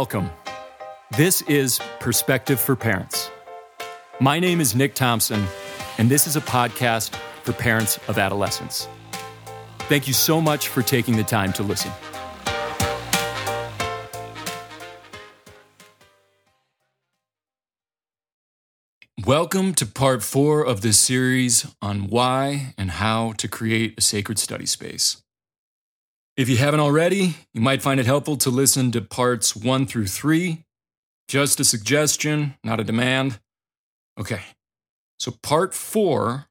Welcome. This is Perspective for Parents. My name is Nick Thompson, and this is a podcast for parents of adolescents. Thank you so much for taking the time to listen. Welcome to part four of this series on why and how to create a sacred study space. If you haven't already, you might find it helpful to listen to parts one through three. Just a suggestion, not a demand. Okay, so part four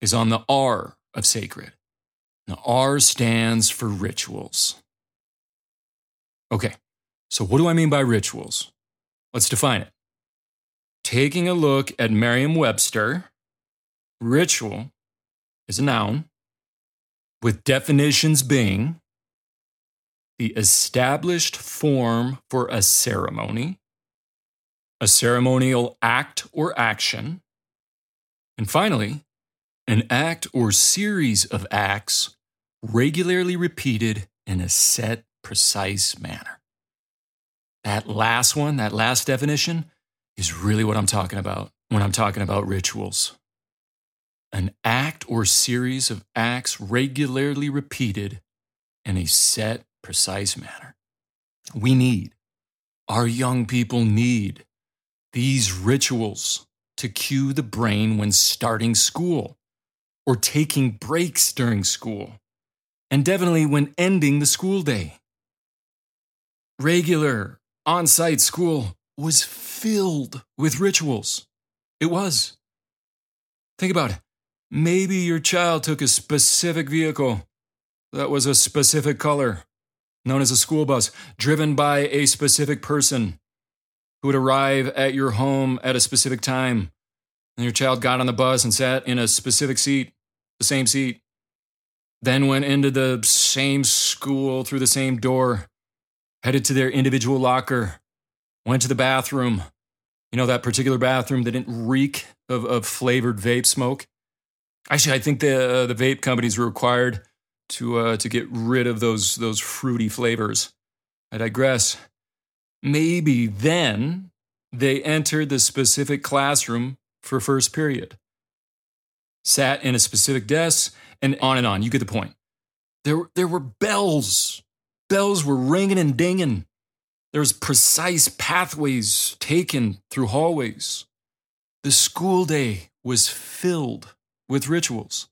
is on the R of sacred. Now, R stands for rituals. Okay, so what do I mean by rituals? Let's define it. Taking a look at Merriam Webster, ritual is a noun with definitions being the established form for a ceremony, a ceremonial act or action, and finally, an act or series of acts regularly repeated in a set, precise manner. That last one, that last definition, is really what I'm talking about when I'm talking about rituals. An act or series of acts regularly repeated in a set, precise manner. We need, our young people need these rituals to cue the brain when starting school or taking breaks during school, and definitely when ending the school day. Regular on site school was filled with rituals. It was. Think about it. Maybe your child took a specific vehicle that was a specific color, known as a school bus, driven by a specific person who would arrive at your home at a specific time. And your child got on the bus and sat in a specific seat, the same seat, then went into the same school through the same door, headed to their individual locker, went to the bathroom. You know, that particular bathroom that didn't reek of, of flavored vape smoke. Actually, I think the, uh, the vape companies were required to, uh, to get rid of those, those fruity flavors. I digress. Maybe then they entered the specific classroom for first period, sat in a specific desk, and on and on. You get the point. There, there were bells. Bells were ringing and dinging. There's precise pathways taken through hallways. The school day was filled with rituals.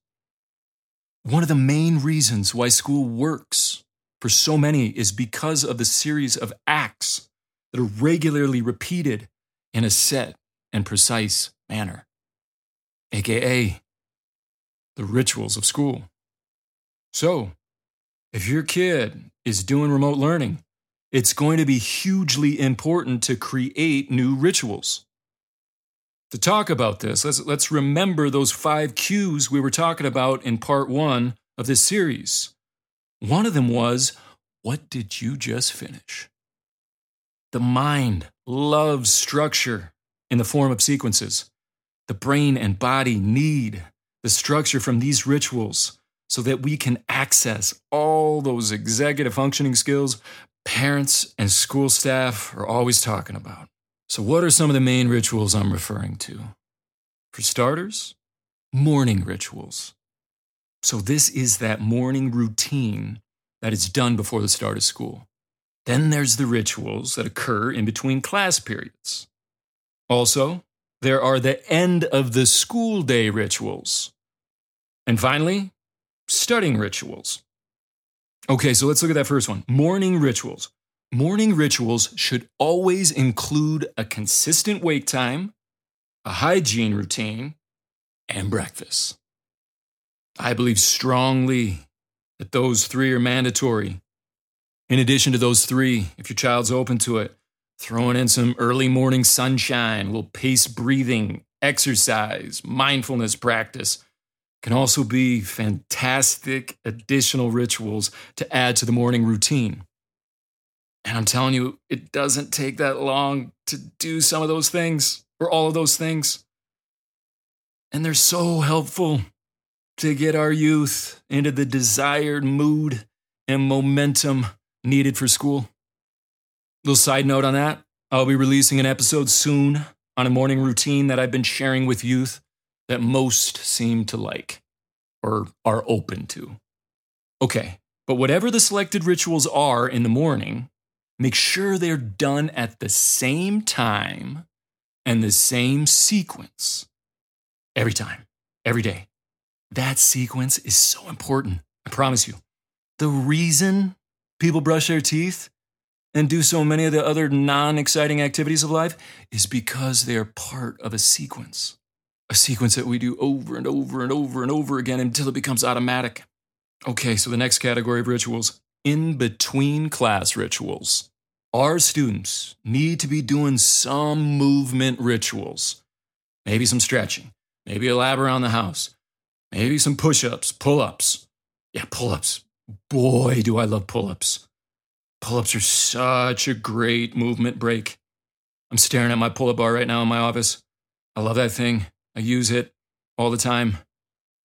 One of the main reasons why school works for so many is because of the series of acts that are regularly repeated in a set and precise manner, aka the rituals of school. So, if your kid is doing remote learning, it's going to be hugely important to create new rituals. To talk about this, let's, let's remember those five cues we were talking about in part one of this series. One of them was, What did you just finish? The mind loves structure in the form of sequences. The brain and body need the structure from these rituals so that we can access all those executive functioning skills parents and school staff are always talking about. So, what are some of the main rituals I'm referring to? For starters, morning rituals. So, this is that morning routine that is done before the start of school. Then there's the rituals that occur in between class periods. Also, there are the end of the school day rituals. And finally, studying rituals. Okay, so let's look at that first one morning rituals. Morning rituals should always include a consistent wake time, a hygiene routine, and breakfast. I believe strongly that those three are mandatory. In addition to those three, if your child's open to it, throwing in some early morning sunshine, a little pace breathing, exercise, mindfulness practice, can also be fantastic additional rituals to add to the morning routine. And I'm telling you, it doesn't take that long to do some of those things or all of those things. And they're so helpful to get our youth into the desired mood and momentum needed for school. Little side note on that I'll be releasing an episode soon on a morning routine that I've been sharing with youth that most seem to like or are open to. Okay, but whatever the selected rituals are in the morning, make sure they're done at the same time and the same sequence every time, every day. That sequence is so important. I promise you. The reason people brush their teeth and do so many of the other non exciting activities of life is because they are part of a sequence. A sequence that we do over and over and over and over again until it becomes automatic. Okay, so the next category of rituals in between class rituals. Our students need to be doing some movement rituals, maybe some stretching, maybe a lab around the house, maybe some push ups, pull ups. Yeah, pull ups. Boy, do I love pull ups. Pull ups are such a great movement break. I'm staring at my pull up bar right now in my office. I love that thing. I use it all the time.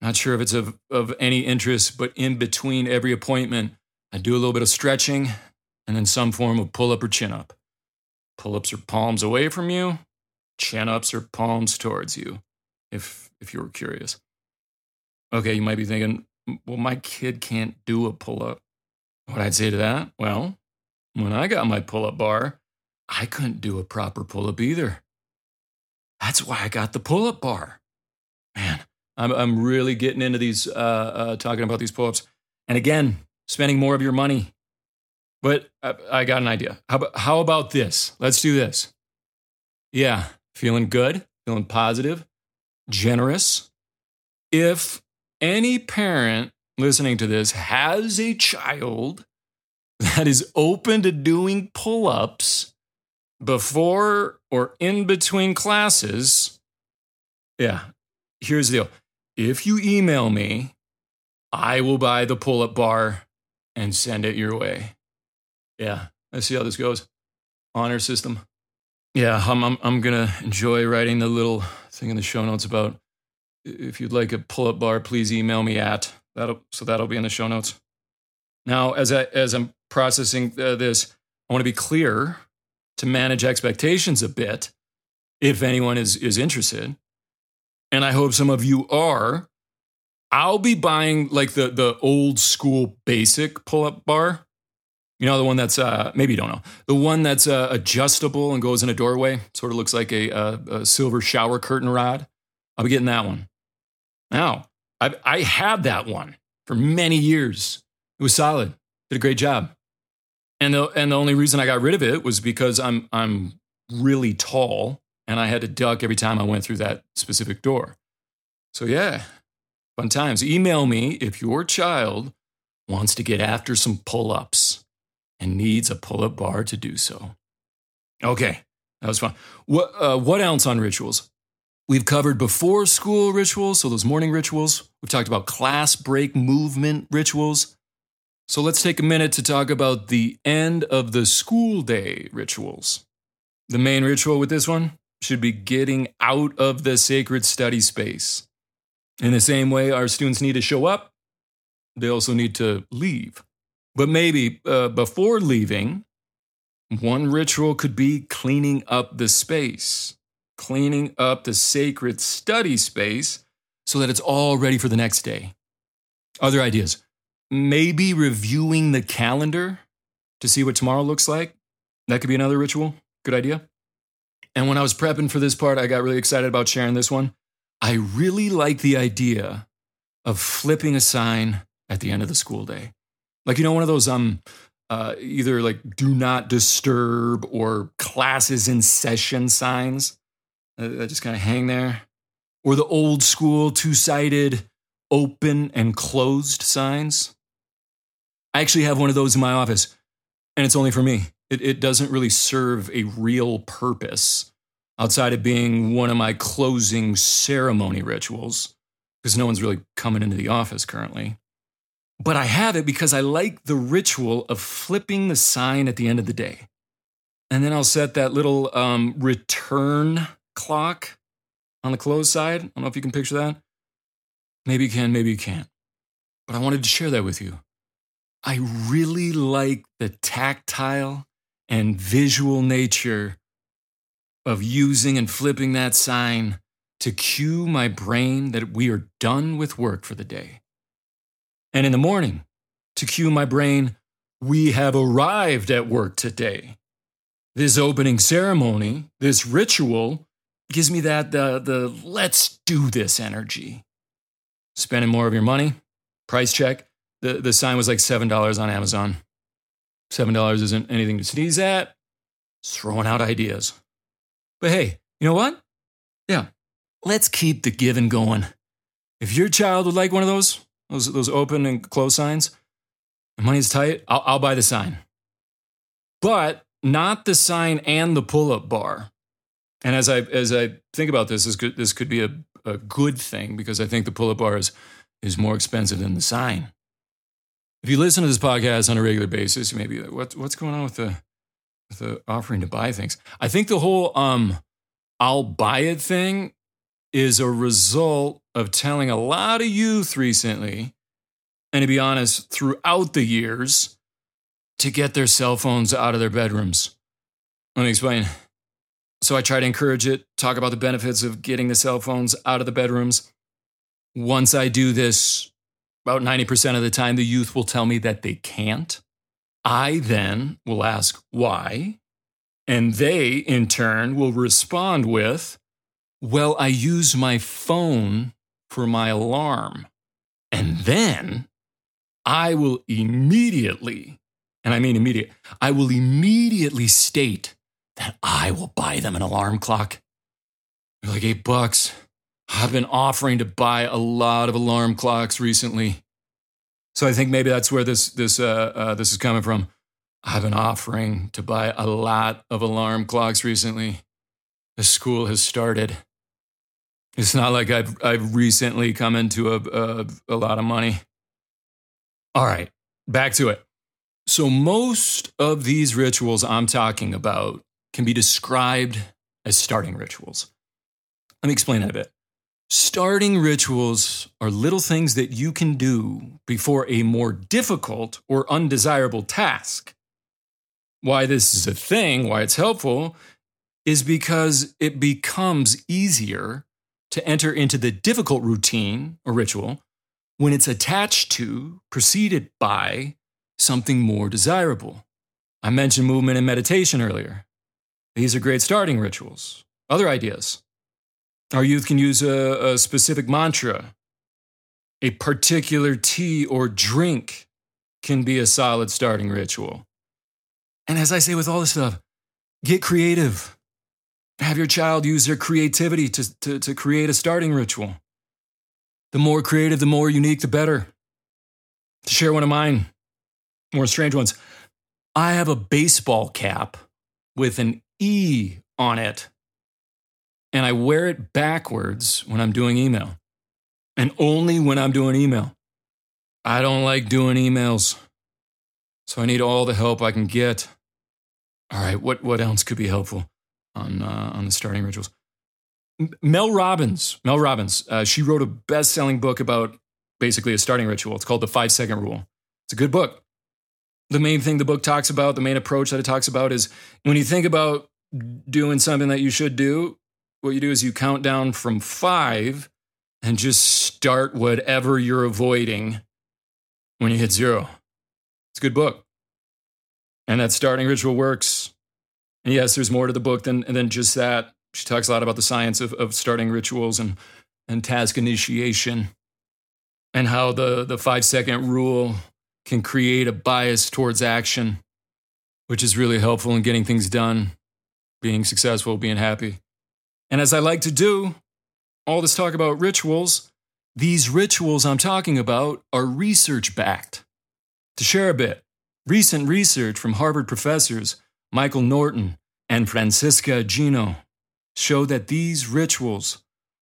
Not sure if it's of, of any interest, but in between every appointment, I do a little bit of stretching and then some form of pull up or chin up. Pull ups are palms away from you, chin ups are palms towards you, if, if you were curious. Okay, you might be thinking, well, my kid can't do a pull up. What I'd say to that? Well, when I got my pull up bar, I couldn't do a proper pull up either. That's why I got the pull up bar. Man, I'm, I'm really getting into these, uh, uh, talking about these pull ups. And again, spending more of your money. But I, I got an idea. How about, how about this? Let's do this. Yeah, feeling good, feeling positive, generous. If any parent listening to this has a child that is open to doing pull ups before or in between classes, yeah, here's the deal. If you email me, I will buy the pull up bar and send it your way. Yeah, let's see how this goes. Honor system. Yeah, I'm, I'm, I'm going to enjoy writing the little thing in the show notes about if you'd like a pull up bar, please email me at that'll, so that'll be in the show notes. Now, as I as I'm processing uh, this, I want to be clear to manage expectations a bit, if anyone is is interested, and I hope some of you are. I'll be buying like the the old school basic pull up bar. You know the one that's uh, maybe you don't know the one that's uh, adjustable and goes in a doorway. Sort of looks like a, a, a silver shower curtain rod. I'll be getting that one. Now I I had that one for many years. It was solid. Did a great job. And the, and the only reason I got rid of it was because I'm, I'm really tall and I had to duck every time I went through that specific door. So, yeah, fun times. Email me if your child wants to get after some pull ups and needs a pull up bar to do so. Okay, that was fun. What, uh, what else on rituals? We've covered before school rituals, so those morning rituals. We've talked about class break movement rituals. So let's take a minute to talk about the end of the school day rituals. The main ritual with this one should be getting out of the sacred study space. In the same way, our students need to show up, they also need to leave. But maybe uh, before leaving, one ritual could be cleaning up the space, cleaning up the sacred study space so that it's all ready for the next day. Other ideas maybe reviewing the calendar to see what tomorrow looks like. That could be another ritual. Good idea. And when I was prepping for this part, I got really excited about sharing this one. I really like the idea of flipping a sign at the end of the school day. Like, you know, one of those, um, uh, either like do not disturb or classes in session signs that just kind of hang there. Or the old school two sided open and closed signs. I actually have one of those in my office, and it's only for me. It, it doesn't really serve a real purpose outside of being one of my closing ceremony rituals, because no one's really coming into the office currently. But I have it because I like the ritual of flipping the sign at the end of the day. And then I'll set that little um, return clock on the closed side. I don't know if you can picture that. Maybe you can, maybe you can't. But I wanted to share that with you. I really like the tactile and visual nature of using and flipping that sign to cue my brain that we are done with work for the day. And in the morning, to cue my brain, we have arrived at work today. This opening ceremony, this ritual, gives me that the, the let's do this energy. Spending more of your money, price check. The, the sign was like $7 on Amazon. $7 isn't anything to sneeze at. Throwing out ideas. But hey, you know what? Yeah, let's keep the giving going. If your child would like one of those, those, those open and close signs, the money's tight, I'll, I'll buy the sign. But not the sign and the pull up bar. And as I, as I think about this, this could, this could be a, a good thing because I think the pull up bar is, is more expensive than the sign. If you listen to this podcast on a regular basis, you may be like, what, what's going on with the, the offering to buy things? I think the whole um, I'll buy it thing is a result of telling a lot of youth recently, and to be honest, throughout the years, to get their cell phones out of their bedrooms. Let me explain. So I try to encourage it, talk about the benefits of getting the cell phones out of the bedrooms. Once I do this, about 90% of the time, the youth will tell me that they can't. I then will ask why. And they, in turn, will respond with, Well, I use my phone for my alarm. And then I will immediately, and I mean immediate, I will immediately state that I will buy them an alarm clock. Like eight bucks. I've been offering to buy a lot of alarm clocks recently. So I think maybe that's where this this uh, uh, this is coming from. I've been offering to buy a lot of alarm clocks recently. The school has started. It's not like I've I've recently come into a, a, a lot of money. All right, back to it. So most of these rituals I'm talking about can be described as starting rituals. Let me explain that a bit. Starting rituals are little things that you can do before a more difficult or undesirable task. Why this is a thing, why it's helpful, is because it becomes easier to enter into the difficult routine or ritual when it's attached to, preceded by, something more desirable. I mentioned movement and meditation earlier. These are great starting rituals. Other ideas our youth can use a, a specific mantra. A particular tea or drink can be a solid starting ritual. And as I say with all this stuff, get creative. Have your child use their creativity to, to, to create a starting ritual. The more creative, the more unique, the better. To share one of mine, more strange ones. I have a baseball cap with an E on it and I wear it backwards when I'm doing email and only when I'm doing email. I don't like doing emails. So I need all the help I can get. All right, what, what else could be helpful on, uh, on the starting rituals? Mel Robbins, Mel Robbins, uh, she wrote a best selling book about basically a starting ritual. It's called The Five Second Rule. It's a good book. The main thing the book talks about, the main approach that it talks about is when you think about doing something that you should do, what you do is you count down from five and just start whatever you're avoiding when you hit zero. It's a good book. And that starting ritual works. And yes, there's more to the book than, than just that. She talks a lot about the science of, of starting rituals and, and task initiation and how the, the five second rule can create a bias towards action, which is really helpful in getting things done, being successful, being happy. And as I like to do, all this talk about rituals, these rituals I'm talking about are research backed. To share a bit, recent research from Harvard professors Michael Norton and Francesca Gino show that these rituals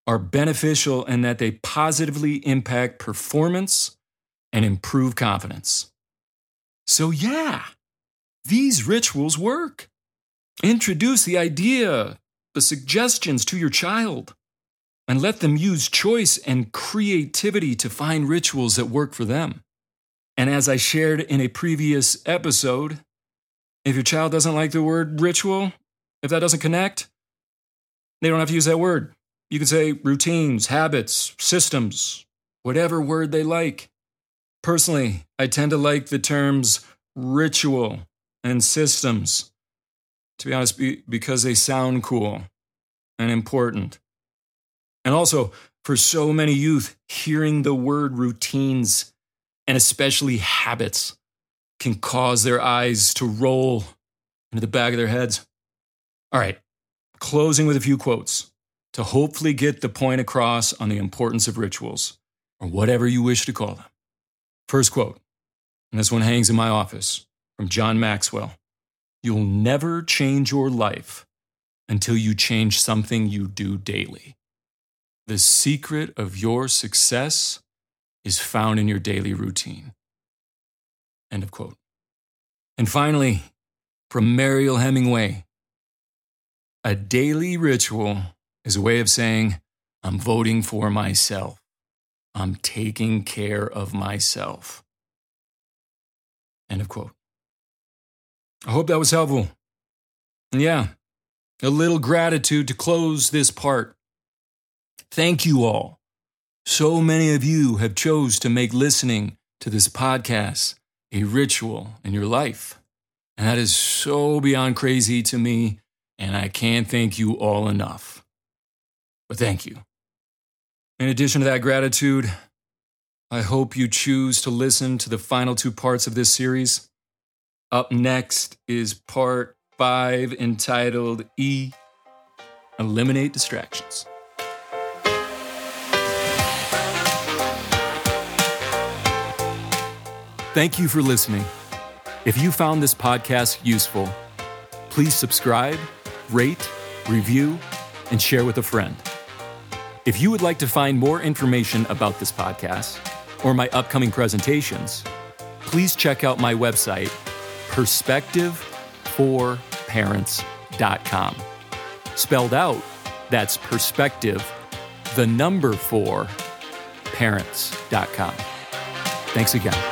are beneficial and that they positively impact performance and improve confidence. So, yeah, these rituals work. Introduce the idea the suggestions to your child and let them use choice and creativity to find rituals that work for them. And as I shared in a previous episode, If your child doesn't like the word ritual, if that doesn't connect, they don't have to use that word. You can say routines, habits, systems, whatever word they like. Personally, I tend to like the terms ritual and systems, to be honest, because they sound cool and important. And also, for so many youth, hearing the word routines and especially habits can cause their eyes to roll into the back of their heads. All right, closing with a few quotes to hopefully get the point across on the importance of rituals, or whatever you wish to call them. First quote, and this one hangs in my office from John Maxwell You'll never change your life until you change something you do daily. The secret of your success is found in your daily routine. End of quote. And finally, from Mariel Hemingway a daily ritual is a way of saying, I'm voting for myself. I'm taking care of myself. End of quote. I hope that was helpful. Yeah, a little gratitude to close this part. Thank you all. So many of you have chose to make listening to this podcast a ritual in your life. And that is so beyond crazy to me, and I can't thank you all enough. But thank you. In addition to that gratitude, I hope you choose to listen to the final two parts of this series. Up next is part five entitled E Eliminate Distractions. Thank you for listening. If you found this podcast useful, please subscribe, rate, review, and share with a friend. If you would like to find more information about this podcast or my upcoming presentations, please check out my website, perspective4parents.com. Spelled out, that's perspective, the number four, parents.com. Thanks again.